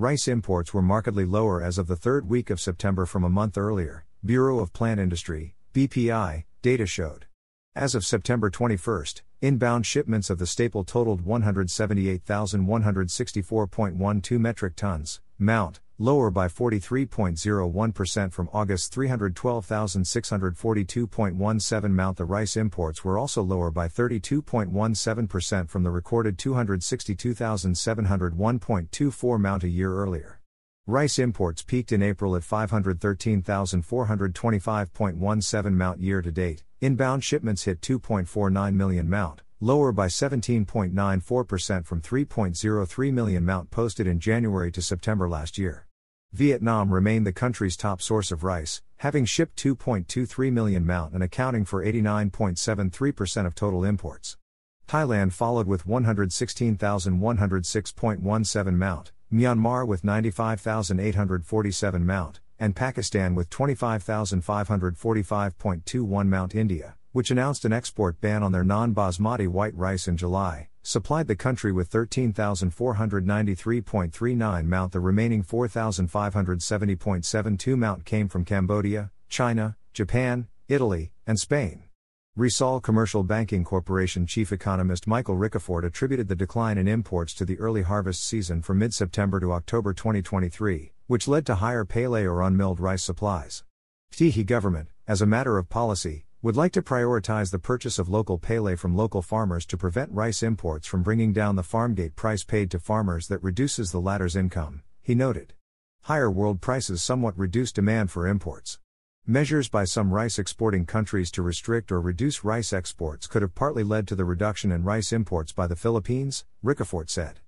Rice imports were markedly lower as of the third week of September from a month earlier, Bureau of Plant Industry, BPI, data showed. As of September 21st, inbound shipments of the staple totaled 178,164.12 metric tons, mount, lower by 43.01% from August 312,642.17 mount. The rice imports were also lower by 32.17% from the recorded 262,701.24 mount a year earlier. Rice imports peaked in April at 513,425.17 mount year to date. Inbound shipments hit 2.49 million mount, lower by 17.94% from 3.03 million mount posted in January to September last year. Vietnam remained the country's top source of rice, having shipped 2.23 million mount and accounting for 89.73% of total imports. Thailand followed with 116,106.17 mount, Myanmar with 95,847 mount, and Pakistan with 25,545.21 mount. India, which announced an export ban on their non basmati white rice in July, supplied the country with 13,493.39 mount. The remaining 4,570.72 mount came from Cambodia, China, Japan, Italy, and Spain. Rizal Commercial Banking Corporation chief economist Michael Ricafort attributed the decline in imports to the early harvest season from mid September to October 2023, which led to higher palay or unmilled rice supplies. Tihi government, as a matter of policy, would like to prioritize the purchase of local palay from local farmers to prevent rice imports from bringing down the farmgate price paid to farmers that reduces the latter's income, he noted. Higher world prices somewhat reduce demand for imports. Measures by some rice exporting countries to restrict or reduce rice exports could have partly led to the reduction in rice imports by the Philippines, Ricafort said.